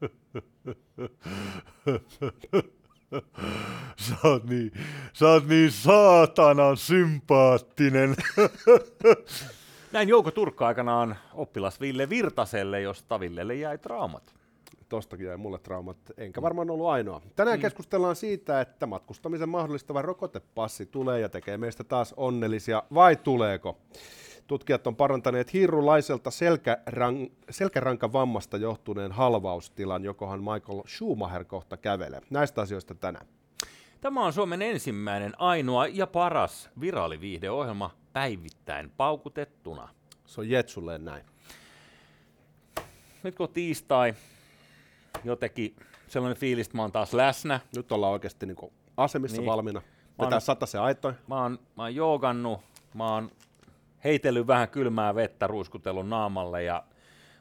Sä oot niin, sä oot niin saatanan sympaattinen. Näin Jouko Turkka aikanaan oppilas Ville Virtaselle, josta Villelle jäi traumat. Tostakin jäi mulle traumat, enkä varmaan ollut ainoa. Tänään mm. keskustellaan siitä, että matkustamisen mahdollistava rokotepassi tulee ja tekee meistä taas onnellisia, vai tuleeko? Tutkijat on parantaneet hiirulaiselta selkärang, selkärankavammasta johtuneen halvaustilan, jokohan Michael Schumacher kohta kävelee. Näistä asioista tänään. Tämä on Suomen ensimmäinen, ainoa ja paras viraaliviihdeohjelma päivittäin paukutettuna. Se on Jetsulle näin. Nyt kun on tiistai, jotenkin sellainen fiilis, että mä oon taas läsnä. Nyt ollaan oikeasti niin asemissa niin. valmiina. Vetää sata se aitoi. Mä oon, mä oon joogannut, mä oon heitellyt vähän kylmää vettä, ruiskutellut naamalle ja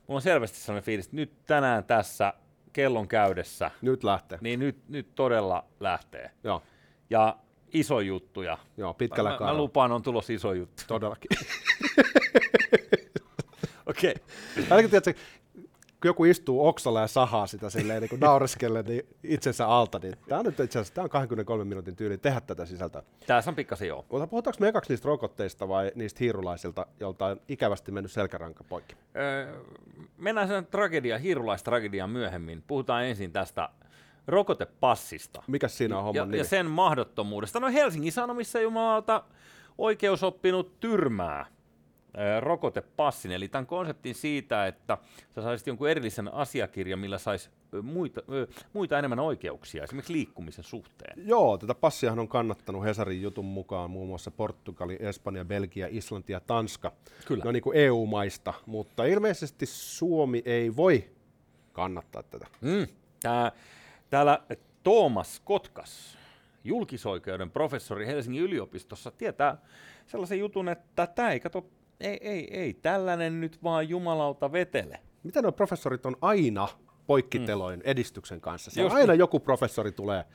mulla on selvästi sellainen fiilis, että nyt tänään tässä kellon käydessä. Nyt lähtee. Niin nyt, nyt todella lähtee. Joo. Ja iso juttuja. Joo, pitkällä mä, mä, mä lupaan, on tulossa iso juttu. Todellakin. Okei. Okay joku istuu oksalla ja sahaa sitä silleen niin naureskelle niin itsensä alta, niin tämä on nyt itse asiassa tämä on 23 minuutin tyyli tehdä tätä sisältöä. Tässä on pikkasen joo. Mutta puhutaanko me ekaksi niistä rokotteista vai niistä hiirulaisilta, jolta on ikävästi mennyt selkäranka poikki? Öö, mennään sen tragedia, hiirulaistragediaan myöhemmin. Puhutaan ensin tästä rokotepassista. Mikä siinä on homman ja, nimi? ja sen mahdottomuudesta. No Helsingin Sanomissa jumalauta oikeusoppinut tyrmää rokotepassin, eli tämän konseptin siitä, että sä saisit jonkun erillisen asiakirjan, millä saisi muita, muita enemmän oikeuksia, esimerkiksi liikkumisen suhteen. Joo, tätä passiahan on kannattanut Hesarin jutun mukaan muun muassa Portugali, Espanja, Belgia, Islanti ja Tanska. Kyllä. No niin kuin EU-maista, mutta ilmeisesti Suomi ei voi kannattaa tätä. Mm. Tää, täällä Thomas Kotkas, julkisoikeuden professori Helsingin yliopistossa, tietää sellaisen jutun, että tämä ei kato ei, ei, ei, tällainen nyt vaan jumalauta vetele. Mitä nuo professorit on aina poikkiteloin mm. edistyksen kanssa? Se aina niin. joku professori tulee.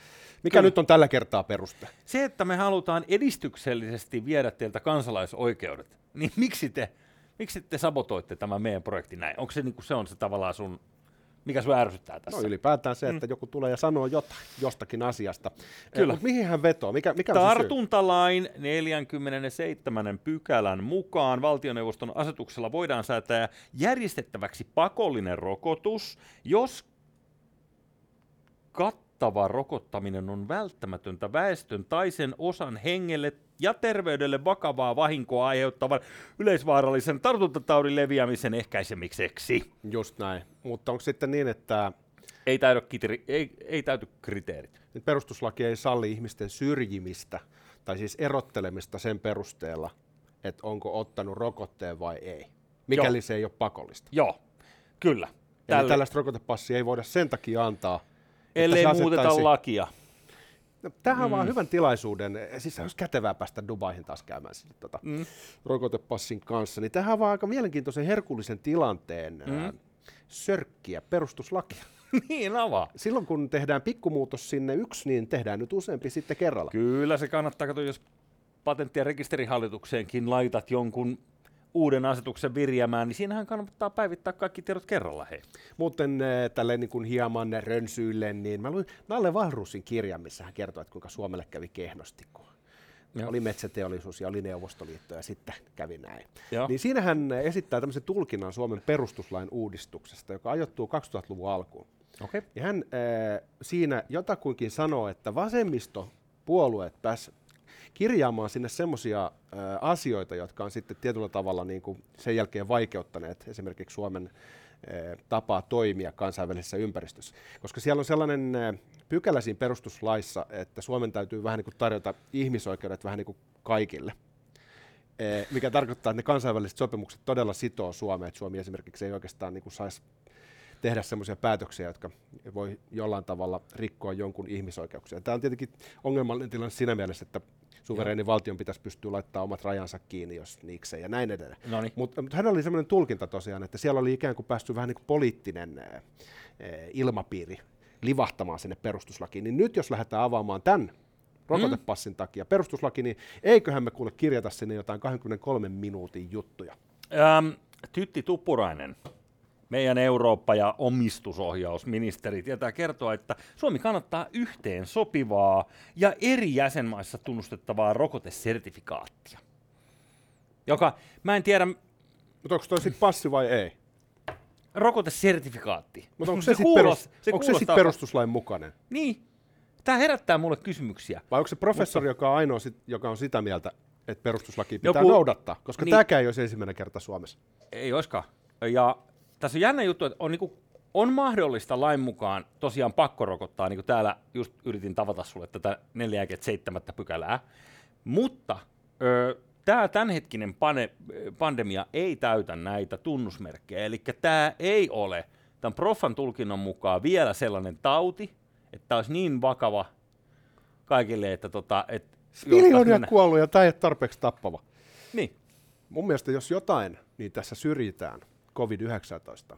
Mikä Kyllä. nyt on tällä kertaa peruste? Se, että me halutaan edistyksellisesti viedä teiltä kansalaisoikeudet, niin miksi te, miksi te sabotoitte tämän meidän projektin näin? Onko se, niin kuin se on se tavallaan sun mikä sinua ärsyttää tässä? No ylipäätään se, että mm. joku tulee ja sanoo jotain jostakin asiasta. Kyllä. Mutta mihin hän vetoo? Mikä, mikä Tartuntalain 47. pykälän mukaan valtioneuvoston asetuksella voidaan säätää järjestettäväksi pakollinen rokotus, jos kattava rokottaminen on välttämätöntä väestön tai sen osan hengelle ja terveydelle vakavaa vahinkoa aiheuttavan yleisvaarallisen tartuntataudin leviämisen ehkäisemiseksi. Just näin. Mutta onko sitten niin, että... Ei täydy, kitri, ei, ei täyty kriteerit. Nyt perustuslaki ei salli ihmisten syrjimistä, tai siis erottelemista sen perusteella, että onko ottanut rokotteen vai ei, mikäli Joo. se ei ole pakollista. Joo, kyllä. Tällä... tällaista rokotepassia ei voida sen takia antaa, Ellei muuteta lakia. No, tähän mm. vaan hyvän tilaisuuden, siis olisi kätevää päästä Dubaihin taas käymään siis, tota, mm. rokotepassin kanssa, niin tähän vaan aika mielenkiintoisen herkullisen tilanteen mm. ää, sörkkiä perustuslakia. niin avaa. Silloin kun tehdään pikkumuutos sinne yksi, niin tehdään nyt useampi sitten kerralla. Kyllä se kannattaa, katsoa, jos patentti- ja rekisterihallitukseenkin laitat jonkun uuden asetuksen virjäämään, niin siinähän kannattaa päivittää kaikki tiedot kerralla. Hei. Muuten äh, tälleen niin kuin hieman rönsyille, niin mä luin Nalle Valrusin kirjan, missä hän kertoo, että kuinka Suomelle kävi kehnosti, kun Joo. oli metsäteollisuus ja oli Neuvostoliitto ja sitten kävi näin. Joo. Niin siinä hän esittää tämmöisen tulkinnan Suomen perustuslain uudistuksesta, joka ajoittuu 2000-luvun alkuun. Okay. Ja hän äh, siinä jotakuinkin sanoo, että vasemmistopuolueet pääs kirjaamaan sinne semmoisia asioita, jotka on sitten tietyllä tavalla niin kuin sen jälkeen vaikeuttaneet esimerkiksi Suomen tapaa toimia kansainvälisessä ympäristössä. Koska siellä on sellainen pykälä siinä perustuslaissa, että Suomen täytyy vähän niin kuin tarjota ihmisoikeudet vähän niin kuin kaikille. Mikä tarkoittaa, että ne kansainväliset sopimukset todella sitoo Suomeen, että Suomi esimerkiksi ei oikeastaan niin kuin saisi tehdä sellaisia päätöksiä, jotka voi jollain tavalla rikkoa jonkun ihmisoikeuksia. Tämä on tietenkin ongelmallinen tilanne siinä mielessä, että suvereeni valtion pitäisi pystyä laittamaan omat rajansa kiinni, jos niikseen ja näin edelleen. Mutta mut hänellä oli sellainen tulkinta tosiaan, että siellä oli ikään kuin päästy vähän niin kuin poliittinen ää, ilmapiiri livahtamaan sinne perustuslakiin. Niin nyt jos lähdetään avaamaan tämän rokotepassin mm. takia perustuslaki, niin eiköhän me kuule kirjata sinne jotain 23 minuutin juttuja. Ähm, Tytti Tuppurainen meidän Eurooppa- ja omistusohjausministeri tietää kertoa, että Suomi kannattaa yhteen sopivaa ja eri jäsenmaissa tunnustettavaa rokotesertifikaattia. Joka, mä en tiedä, Mutta onko toi sitten passi vai ei? rokotesertifikaatti. Mutta onko se, sitten kuulost- perus, onko se sit perustuslain mukainen? Niin. Tämä herättää mulle kysymyksiä. Vai onko se professori, joka on ainoa, sit, joka on sitä mieltä, että perustuslaki pitää Joku- noudattaa? Koska niin. tämäkään ei olisi ensimmäinen kerta Suomessa. Ei oiskaan. Ja tässä on jännä juttu, että on, niinku, on mahdollista lain mukaan tosiaan pakkorokottaa, niin kuin täällä just yritin tavata sulle tätä 47. pykälää, mutta ö, tämä tämänhetkinen pane, pandemia ei täytä näitä tunnusmerkkejä, eli tämä ei ole tämän proffan tulkinnon mukaan vielä sellainen tauti, että tämä olisi niin vakava kaikille, että tota, et Miljoonia jouduttaisiin mennä- kuollut ja tämä ei ole tarpeeksi tappava. Niin. Mun mielestä jos jotain, niin tässä syrjitään COVID-19.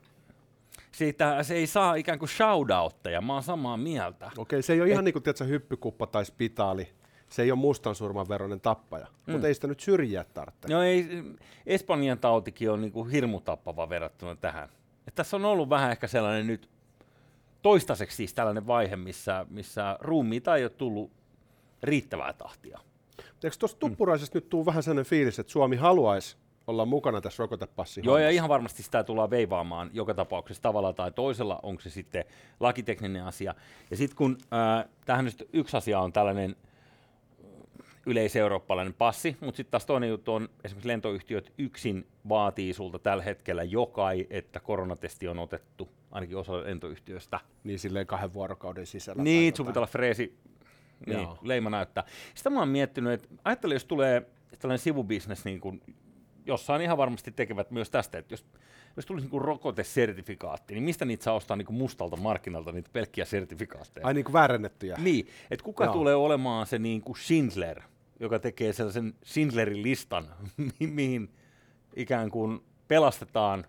Siitä se ei saa ikään kuin shoutoutteja, mä oon samaa mieltä. Okei, se ei ole ihan niin kuin tiedätkö, hyppykuppa tai spitaali. Se ei ole mustansurman veroinen tappaja. Mm. Mutta ei sitä nyt syrjiä tarvitse. No ei, Espanjan tautikin on niinku hirmutappava verrattuna tähän. Et tässä on ollut vähän ehkä sellainen nyt toistaiseksi siis tällainen vaihe, missä, missä ruumiita ei ole tullut riittävää tahtia. Eikö tuosta tuppuraisesta nyt tuu vähän sellainen fiilis, että Suomi haluaisi olla mukana tässä rokotepassin Joo, ja ihan varmasti sitä tullaan veivaamaan joka tapauksessa tavalla tai toisella, onko se sitten lakitekninen asia. Ja sitten kun äh, tähän nyt yksi asia on tällainen yleiseurooppalainen passi, mutta sitten taas toinen juttu on, esimerkiksi lentoyhtiöt yksin vaatii sulta tällä hetkellä jokai, että koronatesti on otettu, ainakin osa lentoyhtiöistä. Niin silleen kahden vuorokauden sisällä. Niin, sun pitää olla freesi, niin, Joo. leima näyttää. Sitä mä oon miettinyt, että ajattele, jos tulee tällainen sivubisnes, niin kuin jossain ihan varmasti tekevät myös tästä, että jos, jos tulisi niin rokotesertifikaatti, niin mistä niitä saa ostaa niin mustalta markkinalta niitä pelkkiä sertifikaatteja? Ai niin kuin väärennettyjä. Niin, että kuka Joo. tulee olemaan se niin kuin Schindler, joka tekee sellaisen Schindlerin listan, mi- mihin ikään kuin pelastetaan,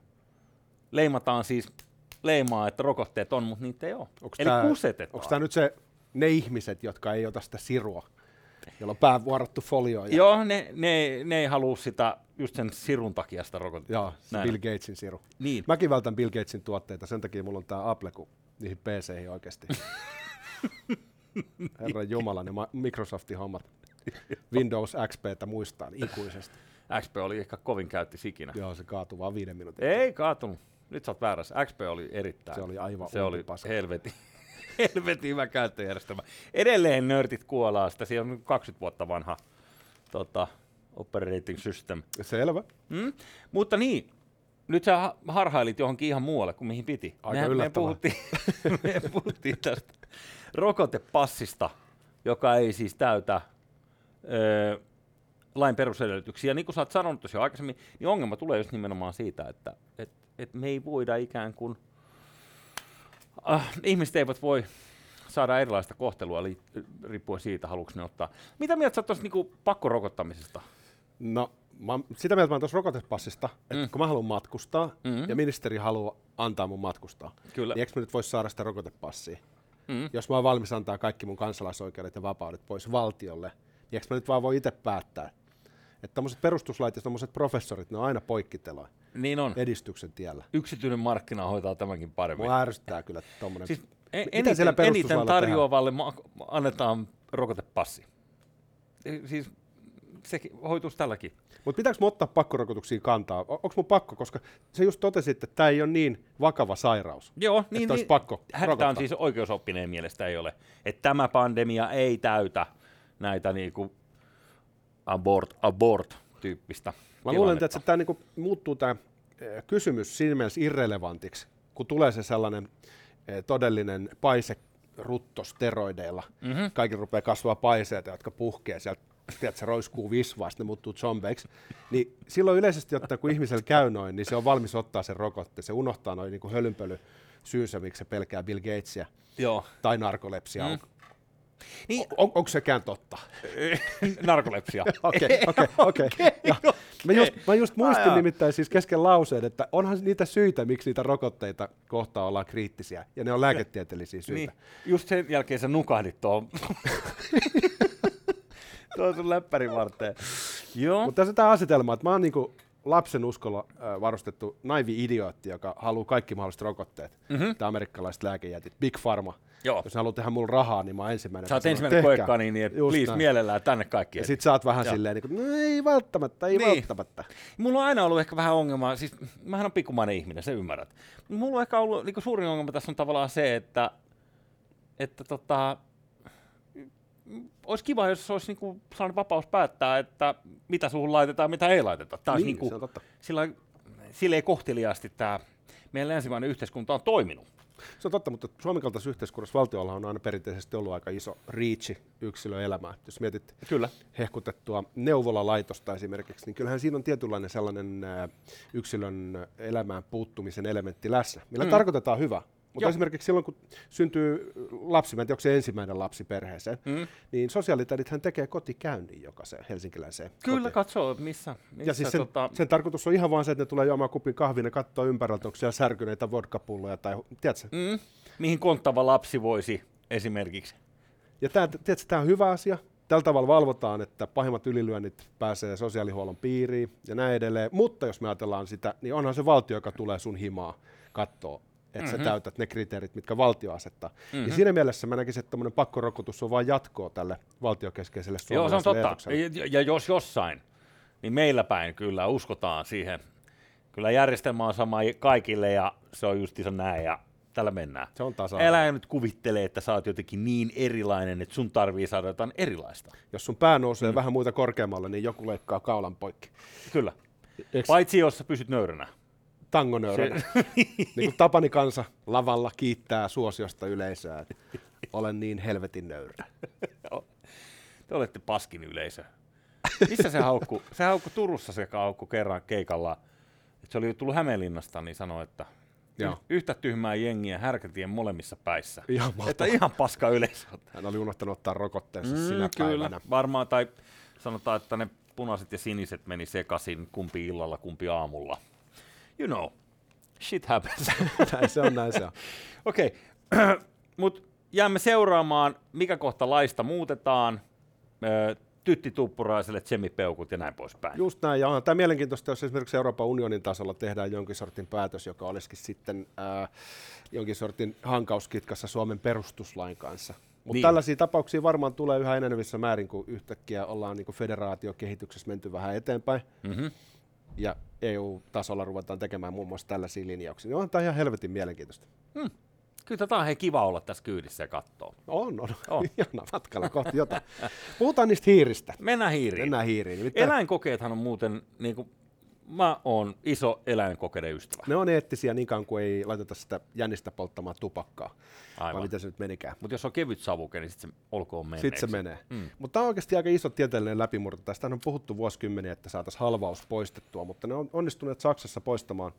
leimataan siis leimaa, että rokotteet on, mutta niitä ei ole. Onks Eli tää- kusetetaan. Onko tämä nyt se, ne ihmiset, jotka ei ota sitä sirua, jolla on pää vuorattu folioon? Ja, Joo, ne, ne, ne ei halua sitä just sen sirun takia sitä rokotetta. Joo, Näin. Bill Gatesin siru. Niin. Mäkin vältän Bill Gatesin tuotteita, sen takia mulla on tämä Apple, kun niihin PC-ihin oikeasti. Herran Jumala, ne Microsoftin hommat. Windows XPtä muistaa ikuisesti. XP oli ehkä kovin käytti ikinä. Joo, se kaatui vaan viiden minuutin. Ei kaatunut. Nyt sä oot väärässä. XP oli erittäin. Se oli aivan Se oli umpipaska. helvetin, helvetin hyvä käyttöjärjestelmä. Edelleen nörtit kuolaa sitä. Siellä on 20 vuotta vanha tota, operating system. Selvä. Mm? Mutta niin, nyt sä ha- harhailit johonkin ihan muualle kuin mihin piti. Aika me, me, puhuttiin, me puhuttiin tästä rokotepassista, joka ei siis täytä ö, lain perusedellytyksiä. Niin kuin sä oot sanonut tosiaan aikaisemmin, niin ongelma tulee just nimenomaan siitä, että et, et me ei voida ikään kuin, äh, ihmiset eivät voi saada erilaista kohtelua li- riippuen siitä, haluatko ne ottaa. Mitä mieltä sä oot tuosta niinku pakkorokottamisesta? No, mä, oon sitä mieltä mä oon tuossa rokotepassista, että Mm. kun mä haluan matkustaa Mhm. ja ministeri haluaa antaa mun matkustaa, Kyllä. niin eikö mä nyt voisi saada sitä rokotepassia? Mm. Jos mä oon valmis antaa kaikki mun kansalaisoikeudet ja vapaudet pois valtiolle, niin eikö mä nyt vaan voi itse päättää? Että tämmöiset perustuslait ja tämmöiset professorit, ne on aina poikkiteloja Niin on. edistyksen tiellä. Yksityinen markkina hoitaa tämänkin paremmin. Mua ärsyttää kyllä tommonen. Siis Mitä eniten, eniten perustuslailla tarjoavalle ma- annetaan rokotepassi. E- Siis se hoituisi tälläkin. Mutta pitääkö mun ottaa pakkorokotuksiin kantaa? Onko mun pakko? Koska se just totesit, että tämä ei ole niin vakava sairaus. Joo, niin, olisi niin pakko Tämä on siis oikeusoppineen mielestä ei ole. Että tämä pandemia ei täytä näitä niinku abort, abort tyyppistä Mä luulen, että tämä niinku muuttuu tämä kysymys siinä mielessä irrelevantiksi, kun tulee se sellainen eh, todellinen paise rutto steroideilla. Mhm. Kaikki rupeaa kasvaa paiseita, jotka puhkee sieltä, tiedät, se roiskuu visvaa, sitten ne muuttuu zombeiksi. Niin silloin yleisesti ottaen, kun ihmisellä käy noin, niin se on valmis ottaa sen rokotte. Se unohtaa noin niin hölynpöly syynsä, miksi se pelkää Bill Gatesia Joo. tai narkolepsia. Mm. Niin, On, onko sekään totta? narkolepsia. Okei, okei, okei. Mä just, mä just muistin Ai jaa. nimittäin siis kesken lauseen, että onhan niitä syitä, miksi niitä rokotteita kohtaan ollaan kriittisiä, ja ne on lääketieteellisiä syitä. Niin, just sen jälkeen sä nukahdit tuohon. tuohon sun läppärin varteen. Joo. Mutta tässä on tämä asetelma, että mä oon niinku lapsen uskolla varustettu naivi idiootti, joka haluaa kaikki mahdolliset rokotteet. Mhm. Tämä amerikkalaiset lääkejätit, Big Pharma. Joo. Jos ne haluaa tehdä mulle rahaa, niin mä oon ensimmäinen. Sä oot ensimmäinen koekka, niin että Just please näin. mielellään tänne kaikki. Ja sit sä oot vähän Joo. silleen, niin kuin, no ei välttämättä, ei Niin. välttämättä. Mulla on aina ollut ehkä vähän ongelmaa, siis mähän on pikkumainen ihminen, se ymmärrät. Mulla on ehkä ollut, niin suurin ongelma tässä on tavallaan se, että, että tota, olisi kiva, jos olisi niin kuin sellainen vapaus päättää, että mitä suhun laitetaan, mitä ei laiteta. Tämä niin, Niin, niin kuin, se on totta. sillä, silleen kohteliaasti tämä meidän länsimainen yhteiskunta on toiminut. Se on totta, mutta Suomen kaltaisessa yhteiskunnassa valtiolla on aina perinteisesti ollut aika iso reachi yksilöelämään. Jos mietit Kyllä. hehkutettua neuvolalaitosta esimerkiksi, niin kyllähän siinä on tietynlainen sellainen yksilön elämään puuttumisen elementti läsnä, millä mm. tarkoitetaan hyvä. Mutta Joo. esimerkiksi silloin, kun syntyy lapsi, mä en tiedä, onko se ensimmäinen lapsi perheeseen, Mm. niin sosiaalitädithän tekee kotikäynnin jokaiseen helsinkiläiseen Kyllä, kotiin. katsoo, missä. missä Ja siis sen, tota, sen tarkoitus on ihan vaan se, että ne tulee juomaan kupin kahvin ja katsoo ympärältä, onko siellä särkyneitä vodkapulloja tai, tiedätkö? mm, mihin konttava lapsi voisi esimerkiksi. Ja tämä, tiedätkö, tämä on hyvä asia. Tällä tavalla valvotaan, että pahimmat ylilyönnit pääsee sosiaalihuollon piiriin ja näin edelleen. Mutta jos me ajatellaan sitä, niin onhan se valtio, joka tulee sun himaa kattoo, että mm-hmm. Mhm. sä täytät ne kriteerit, mitkä valtio asettaa. Mm-hmm. Mhm. Ja siinä mielessä mä näkisin, että tämmöinen pakkorokotus on vain jatkoa tälle valtiokeskeiselle Joo, se on totta. Ja, ja jos jossain, niin meillä päin kyllä uskotaan siihen. Kyllä järjestelmä on sama kaikille ja se on justiinsa näin ja tällä mennään. Se on tasa Älä nyt kuvittele, että sä oot jotenkin niin erilainen, että sun tarvii saada jotain erilaista. Jos sun pää nousee mm. vähän muita korkeammalle, niin joku leikkaa kaulan poikki. Kyllä. Eiks Paitsi jos sä pysyt nöyränä. Tangonööränä? niin kuin Tapani kansa lavalla kiittää suosiosta yleisöä. että Olen niin helvetin nöyrä. Te olette paskin yleisö. Missä se haukku? Se haukku Turussa se haukku kerran keikalla. Et se oli tullut Hämeenlinnasta, niin sanoi, että Joo. yhtä tyhmää jengiä härkätien molemmissa päissä. Ihan että ihan paska yleisö. Hän oli unohtanut ottaa rokotteensa mm, sinä kyllä, päivänä. varmaan. Tai sanotaan, että ne punaiset ja siniset meni sekaisin, kumpi illalla, kumpi aamulla. You know, shit happens. näin se on, näin se on. Okei, mutta jäämme seuraamaan, mikä kohta laista muutetaan. Tytti Tuppuraiselle, Tsemipeukut ja näin poispäin. Just näin, ja onhan tämä mielenkiintoista, jos esimerkiksi Euroopan unionin tasolla tehdään jonkin sortin päätös, joka olisikin sitten ää, jonkin sortin hankauskitkassa Suomen perustuslain kanssa. Mutta Niin. tällaisia tapauksia varmaan tulee yhä enenevissä määrin, kun yhtäkkiä ollaan niin federaatiokehityksessä menty vähän eteenpäin, Mm-hmm. Ja EU-tasolla ruvetaan tekemään muun muassa tällaisia linjauksia. Niin onhan tämä ihan helvetin mielenkiintoista. Kyllä tätä on hei kiva olla tässä kyydissä ja katsoa. On, on. On. on. Ihana matkalla kohti jotain. Puhutaan niistä hiiristä. Mennään hiiriin. Mennään hiiriin. Nimittäin Eläinkokeethan on muuten, niin kuin, mä oon iso eläinkokeiden ystävä. Ne on eettisiä niin kauan kuin ei laiteta sitä jännistä polttamaan tupakkaa. Vai Aivan. miten se nyt menikään. Mutta jos on kevyt savuke, niin sitten se olkoon menneeksi. Sitten se menee. Mm. Mutta tämä on oikeasti aika iso tieteellinen läpimurto. Tästä on puhuttu vuosikymmeniä, että saataisiin halvaus poistettua, mutta ne on onnistuneet Saksassa poistamaan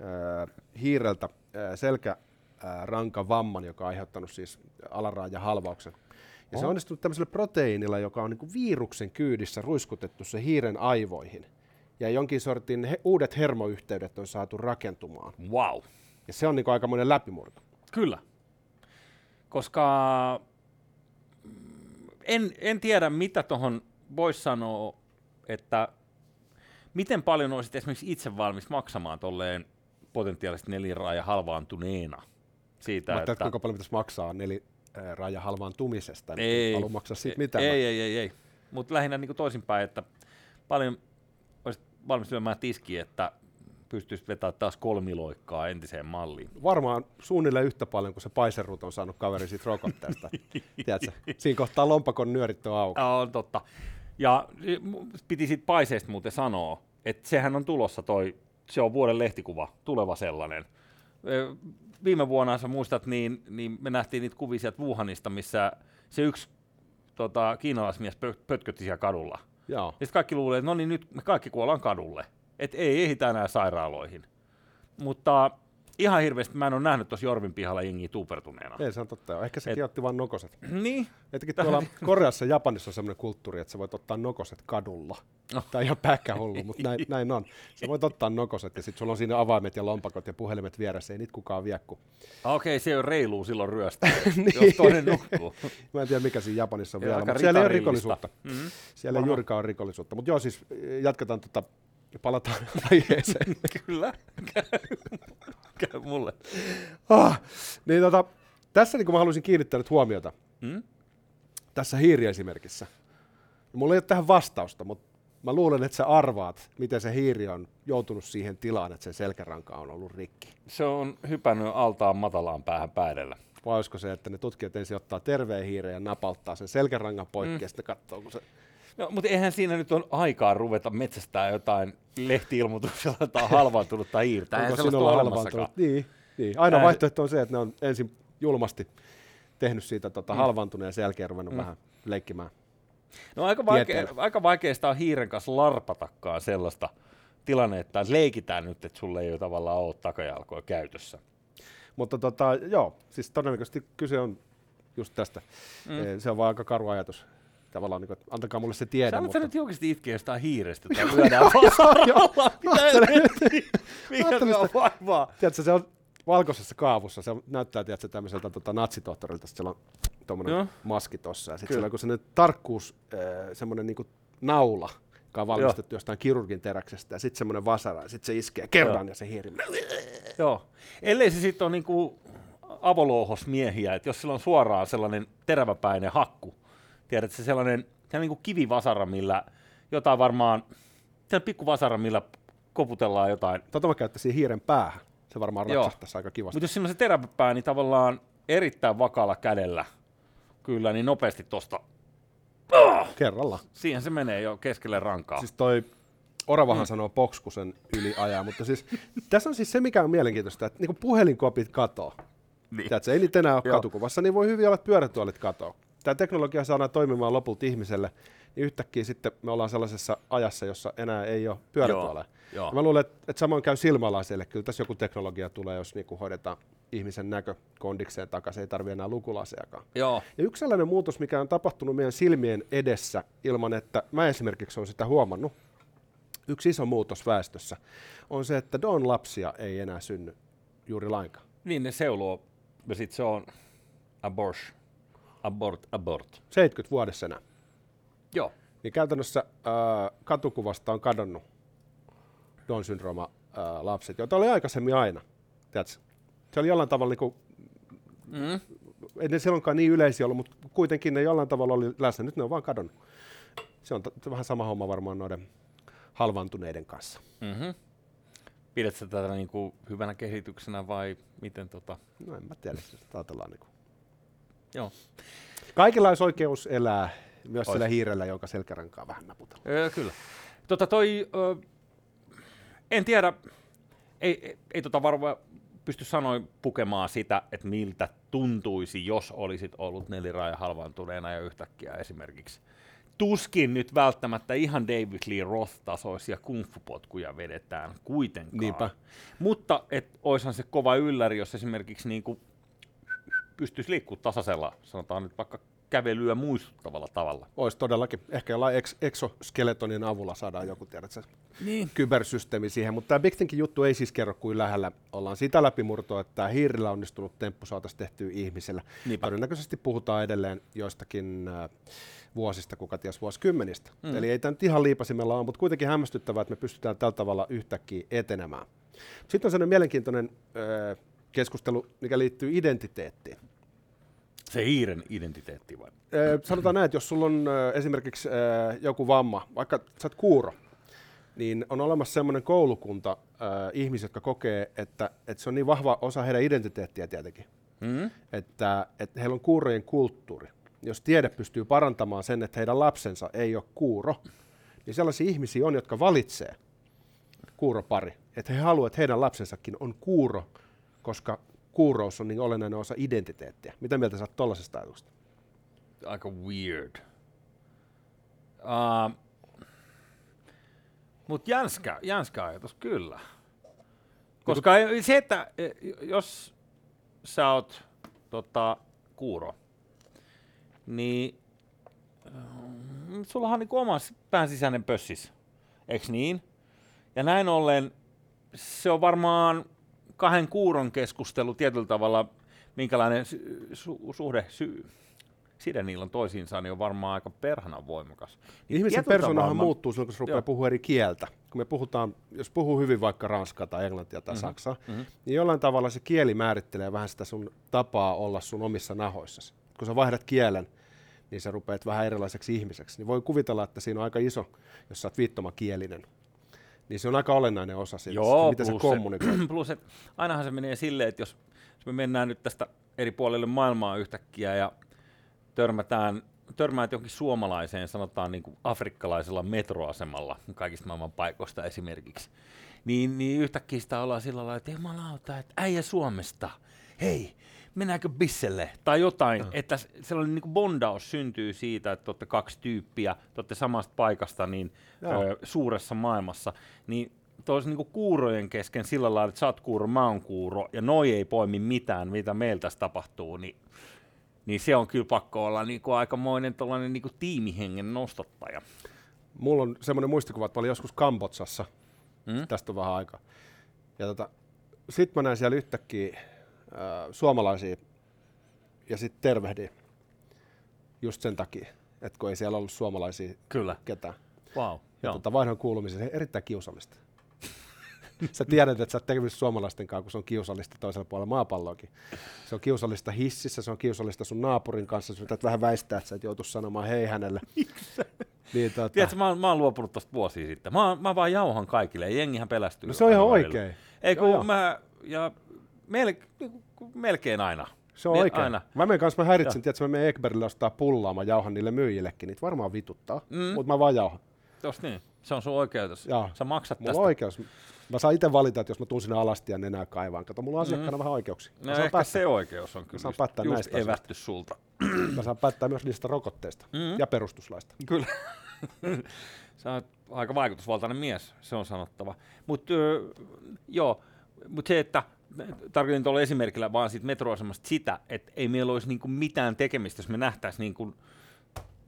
äh, hiireltä äh, selkärankavamman, joka on aiheuttanut siis alaraajan halvauksen. Ja se on Oh. onnistunut tämmöisellä proteiinilla, joka on niinku viruksen kyydissä ruiskutettu se hiiren aivoihin. Ja jonkin sortin he, uudet hermoyhteydet on saatu rakentumaan. Wow. Ja se on niinku aikamoinen läpimurto. Kyllä. Koska mm, en, en tiedä, mitä tuohon voisi sanoa, että miten paljon olisit esimerkiksi itse valmis maksamaan tolleen potentiaalisesti neliraaja halvaantuneena siitä, Mä että... että... kuinka paljon pitäisi maksaa neli äh, halvaantumisesta, niin Ei. ei maksaa siitä mitään. Ei, ei, ei, ei. Mutta lähinnä niin toisinpäin, että paljon valmis lyömään tiskiä, että pystyisit vetämään taas kolmiloikkaa entiseen malliin. Varmaan suunnilleen yhtä paljon kuin se paiserut on saanut kaveri siitä rokotteesta. Tiedätkö? Siinä kohtaa lompakon nyörit on auki. On totta. Ja piti siitä paiseesta muuten sanoa, että sehän on tulossa toi, se on vuoden lehtikuva, tuleva sellainen. Viime vuonna, sä muistat, niin, niin me nähtiin niitä kuvia sieltä Wuhanista, missä se yksi tota, kiinalaismies pö- pötkötti siellä kadulla. Joo. Ja sitten kaikki luulee, että no niin nyt me kaikki kuollaan kadulle. Että ei ehitä enää sairaaloihin. Mutta ihan hirveästi mä en ole nähnyt tuossa Jorvin pihalla jengiä tuupertuneena. Ei, se on totta. Ehkä sekin Et- otti vain nokoset. niin, Etenkin tuolla Koreassa ja Japanissa on sellainen kulttuuri, että sä voit ottaa nokoset kadulla. No. Tämä on ihan pähkähullu, mutta näin, näin on. Sä voit ottaa nokoset ja sitten sulla on siinä avaimet ja lompakot ja puhelimet vieressä. Ei niitä kukaan vie, kun... okei, se on reilu silloin ryöstää, Niin. jos toinen nukkuu. Mä en tiedä, mikä siinä Japanissa on Ja vielä, mutta siellä ei ole rikollisuutta. Mm-hmm. Siellä ei juurikaan ole rikollisuutta. Mutta joo, siis eh, jatketaan tota palataan aiheeseen. Kyllä. Käy mulle. ah, niin tota, tässä niin mä haluaisin kiinnittää nyt huomiota. Mm? Tässä hiiriesimerkissä. Mulla ei ole tähän vastausta, mutta mä luulen, että sä arvaat, miten se hiiri on joutunut siihen tilaan, että sen selkäranka on ollut rikki. Se on hypännyt altaan matalaan päähän päädellä. Vai olisiko se, että ne tutkijat ensin ottaa terveen hiiren ja napauttaa sen selkärangan poikki mm. ja sitten katsoo, kun se... No, mutta eihän siinä nyt on aikaa ruveta metsästää jotain lehti-ilmoituksella tai halvaantunutta hiirtä. Eihän Onko sellaista sinulla ole halvaantunut? Niin, niin. Aina Ää- vaihtoehto on se, että ne on ensin julmasti tehnyt siitä tota, Mm. halvaantuneen ja sen jälkeen ruvennut Mm. vähän leikkimään. No aika, vaikea, aika vaikeasta on hiiren kanssa larpatakaan sellaista tilannetta, että leikitään nyt, että sulle ei ole tavallaan ole takajalkoja käytössä. Mutta tota, joo, siis todennäköisesti kyse on just tästä. Mm. Mm. Se on vaan aika karu ajatus. Tavallaan, niin kuin, että antakaa mulle se tiedä. Sä mutta... nyt oikeasti itkeä jostain hiirestä tai lyödään vasaralla. Mitä? Mikä on vaivaa? Tiedätkö, se on valkoisessa kaavussa, se näyttää tiedätkö, tämmöiseltä tota, natsitohtorilta, siellä on tuommoinen Joo. maski tossa, ja sitten siellä on joku sellainen tarkkuus, äh, semmoinen niinku naula, joka on valmistettu jostain kirurgin teräksestä, ja sitten semmoinen vasara, ja sitten se iskee kerran, ja se hiiri. Joo. Ellei se sitten ole niinku avolouhosmiehiä, että jos sillä on suoraan sellainen teräväpäinen hakku, tiedätkö, se sellainen, sellainen niinku kivivasara, millä jotain varmaan, sellainen pikku vasara, millä koputellaan jotain. Tota mä käyttäisin hiiren päähän, se varmaan Joo. raksahtaisi aika kivasti. Mutta jos siinä on se teräväpää, niin tavallaan erittäin vakaalla kädellä, kyllä, niin nopeasti tosta, Kerralla. siihen se menee jo keskelle rankaa. Siis toi Oravahan Mm. sanoo box, kun sen yli ajaa, mutta siis tässä on siis se, mikä on mielenkiintoista, että niinku puhelinkopit katoo. niin. Tiedätkö, ei niitä enää ole Joo. katukuvassa, niin voi hyvin olla, että pyörätuolit katoo. Tämä teknologia saadaan toimimaan lopulta ihmiselle, niin yhtäkkiä sitten me ollaan sellaisessa ajassa, jossa enää ei ole pyörätuoleja. Mä luulen, että, että samoin käy silmälaseille. Kyllä tässä joku teknologia tulee, jos niinku hoidetaan ihmisen näkö kondikseen takaisin, ei tarvitse enää lukulasejakaan. Joo. Ja yksi sellainen muutos, mikä on tapahtunut meidän silmien edessä ilman, että mä esimerkiksi olen sitä huomannut, yksi iso muutos väestössä, on se, että Don lapsia ei enää synny juuri lainkaan. Niin ne seuloo, ja sitten se on aborsh. Abort, abort. 70 vuodessa enää. Joo. Niin käytännössä ää, katukuvasta on kadonnut Don syndrooma ää, lapset, joita oli aikaisemmin aina. Tiedätkö? Se oli jollain tavalla, niin kuin, Mm. ei ne silloinkaan niin yleisiä ollut, mutta kuitenkin ne jollain tavalla oli läsnä. Nyt ne on vaan kadonnut. Se on t- vähän sama homma varmaan noiden halvaantuneiden kanssa. Mm-hmm. Pidätkö tätä niinku hyvänä kehityksenä vai miten tota? No en mä tiedä, jos sitä ajatellaan. Niin kuin. Joo. Kaikilla olisi oikeus elää myös Ois. sillä hiirellä, jonka selkärankaa vähän naputellaan. Öö, kyllä. Tota toi, ö, en tiedä, ei, ei, ei tota varmaan pysty sanoin pukemaan sitä, että miltä tuntuisi, jos olisit ollut neliraaja halvaantuneena ja yhtäkkiä esimerkiksi. Tuskin nyt välttämättä ihan David Lee Roth-tasoisia kungfu-potkuja vedetään kuitenkaan. Niinpä. Mutta et oishan se kova ylläri, jos esimerkiksi niinku pystyisi liikkumaan tasaisella, sanotaan nyt vaikka kävelyä muistuttavalla tavalla. Olisi todellakin. Ehkä jollain ex- exoskeletonin avulla saadaan joku, tiedätkö, Niin. kybersysteemi siihen, mutta tämä Big Thinkin juttu ei siis kerro, kuin lähellä ollaan sitä läpimurtoa, että tämä hiirillä onnistunut temppu saataisiin tehtyä ihmisellä. Niinpä. Todennäköisesti puhutaan edelleen joistakin äh, vuosista, kuka ties vuosikymmenistä. Mm. Mm. Eli ei tämä nyt ihan liipasimella ole, mutta kuitenkin hämmästyttävää, että me pystytään tällä tavalla yhtäkkiä etenemään. Sitten on sellainen mielenkiintoinen äh, keskustelu, mikä liittyy identiteettiin. Se hiiren identiteetti vai? Sanotaan näin, että jos sulla on esimerkiksi joku vamma, vaikka sä oot kuuro, niin on olemassa semmoinen koulukunta ihmisiä, jotka kokee, että, että se on niin vahva osa heidän identiteettiä tietenkin, Mm? että, että heillä on kuurojen kulttuuri. Jos tiede pystyy parantamaan sen, että heidän lapsensa ei ole kuuro, niin sellaisia ihmisiä on, jotka valitsee kuuropari. Että he haluavat, että heidän lapsensakin on kuuro, koska kuurous on niin olennainen osa identiteettiä. Mitä mieltä sä oot tuollaisesta ajatuksesta? Aika weird. Uh, Mutta jänskä, jänskä ajatus, kyllä. Koska ei- se, että e, jos sä oot tota, kuuro, niin mm, sullahan on niinku oma pään sisäinen pössis, eikö niin? Ja näin ollen se on varmaan kahden kuuron keskustelu tietyllä tavalla, minkälainen su- suhde, sy- side niillä on toisiinsa, niin on varmaan aika perhana voimakas. Niin Ihmisen persoonahan muuttuu silloin, kun se rupeaa puhua eri kieltä. Kun me puhutaan, jos puhuu hyvin vaikka ranskaa tai englantia tai mm-hmm. saksaa, mhm. mm-hmm. niin jollain tavalla se kieli määrittelee vähän sitä sun tapaa olla sun omissa nahoissasi. Kun sä vaihdat kielen, niin sä rupeat vähän erilaiseksi ihmiseksi. Niin voi kuvitella, että siinä on aika iso, jos sä oot viittomakielinen. Niin se on aika olennainen osa siitä, Joo, miten sä plus kommunikoit. Se, plus, että ainahan se menee silleen, että jos, jos me mennään nyt tästä eri puolelle maailmaa yhtäkkiä ja törmätään, törmäät johonkin suomalaiseen, sanotaan niin kuin afrikkalaisella metroasemalla, kaikista maailman paikoista esimerkiksi, niin, niin yhtäkkiä sitä ollaan sillä lailla, että jumalauta, että äijä Suomesta, hei, mennäänkö bisselle, tai jotain, no. että sellainen niin kuin bondaus syntyy siitä, että olette kaksi tyyppiä, te olette samasta paikasta niin ö, suuressa maailmassa, niin toisi niinku kuurojen kesken sillä lailla, että sä oot kuuro, mä oon kuuro, ja noi ei poimi mitään, mitä meillä tässä tapahtuu, niin, niin se on kyllä pakko olla niinku aikamoinen tollainen niinku tiimihengen nostattaja. Mulla on semmoinen muistikuva, että mä olin joskus Kambotsassa, Mm? mm? tästä on vähän aikaa. Ja tota, sit mä näin siellä yhtäkkiä suomalaisia ja sitten tervehdin just sen takia, että kun ei siellä ollut suomalaisia Kyllä. ketään. Wow. Ja tota, vaihdon kuulumisen se erittäin kiusallista. sä tiedät, että sä oot tekemisissä suomalaisten kanssa, kun se on kiusallista toisella puolella maapalloakin. Se on kiusallista hississä, se on kiusallista sun naapurin kanssa, sä vähän väistää, että sä et joutu sanomaan hei hänelle. niin, tota, Tiedätkö, mä oon, mä oon luopunut tosta vuosia sitten. Mä, oon- mä vaan jauhan kaikille, ja jengihän pelästyy. no se on ihan oikein. Ei kun Joo, joo. mä, ja mel, melkein aina. Se on Niin, oikein. Aina. Mä menen kanssa, mä häiritsen, tiedätkö, mä menen Ekbergille ostaa pullaa, mä jauhan niille myyjillekin, niitä varmaan vituttaa, Mm. mm. mutta mä vaan jauhan. Tos niin, se on sun oikeutus. Joo. Sä maksat Mulla tästä. oikeus. Mä saan itse valita, että jos mä tuun sinne alasti ja nenää kaivaan. Kato, mulla on asiakkaana vähän oikeuksia. Mä Mm. No ehkä päättää, se oikeus on kyllä saan just, päättää just näistä asioista. evätty sulta. mä saan päättää myös niistä rokotteista Mm. ja perustuslaista. Kyllä. Sä oot aika vaikutusvaltainen mies, se on sanottava. Mutta joo, mut se, että tarkoitin tuolla esimerkillä vaan siitä metroasemasta sitä, että ei meillä olisi niinku mitään tekemistä, jos me nähtäisiin niinku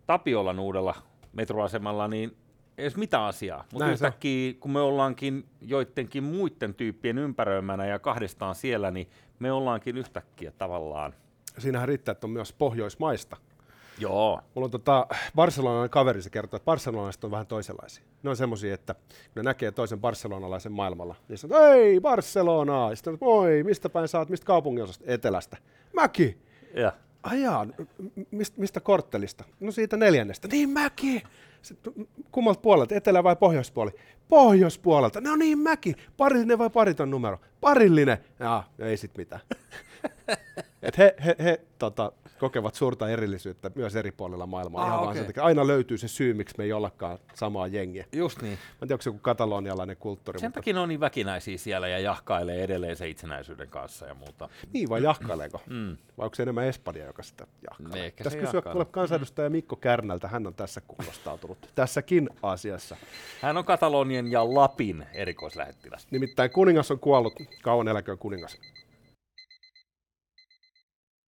Tapiolan uudella metroasemalla, niin ei olisi mitään asiaa. Mutta yhtäkkiä, kun me ollaankin joidenkin muiden tyyppien ympäröimänä ja kahdestaan siellä, niin me ollaankin yhtäkkiä tavallaan. Siinähän riittää, että on myös pohjoismaista. Joo. Mulla on tota, barcelonalainen kaveri, se kertoo, että barcelonalaiset on vähän toisenlaisia. Ne on semmoisia, että kun ne näkee toisen barcelonalaisen maailmalla, niin sanoo, ei Barcelona! Sitten on, moi, mistä päin sä oot, mistä kaupunginosasta? Etelästä. Mäki! Ja. Ajaa, mistä, mistä korttelista? No siitä neljännestä. Niin mäki! Sitten, kummalta puolelta, etelä vai pohjoispuoli? Pohjoispuolelta. No niin mäki! Parillinen vai pariton numero? Parillinen! Jaa, ei sit mitään. Et he, he, he tota, kokevat suurta erillisyyttä myös eri puolilla maailmaa. Ah, ihan vaan okei. sen takia. Aina löytyy se syy, miksi me ei ollakaan samaa jengiä. Just niin. Mä en tiedä, onko se joku katalonialainen kulttuuri, Sen mutta takia ne on niin väkinäisiä siellä ja jahkailee edelleen se itsenäisyyden kanssa ja muuta. niin vai jahkaileeko? Mm. Vai onko se enemmän Espanja, joka sitä jahkailee? Ehkä Tässä kysyä kuule kansanedustaja Mikko Kärnältä, hän on tässä kunnostautunut. Tässäkin asiassa. Hän on Katalonian ja Lapin erikoislähettiläs. Nimittäin kuningas on kuollut, kauan eläköön kuningas.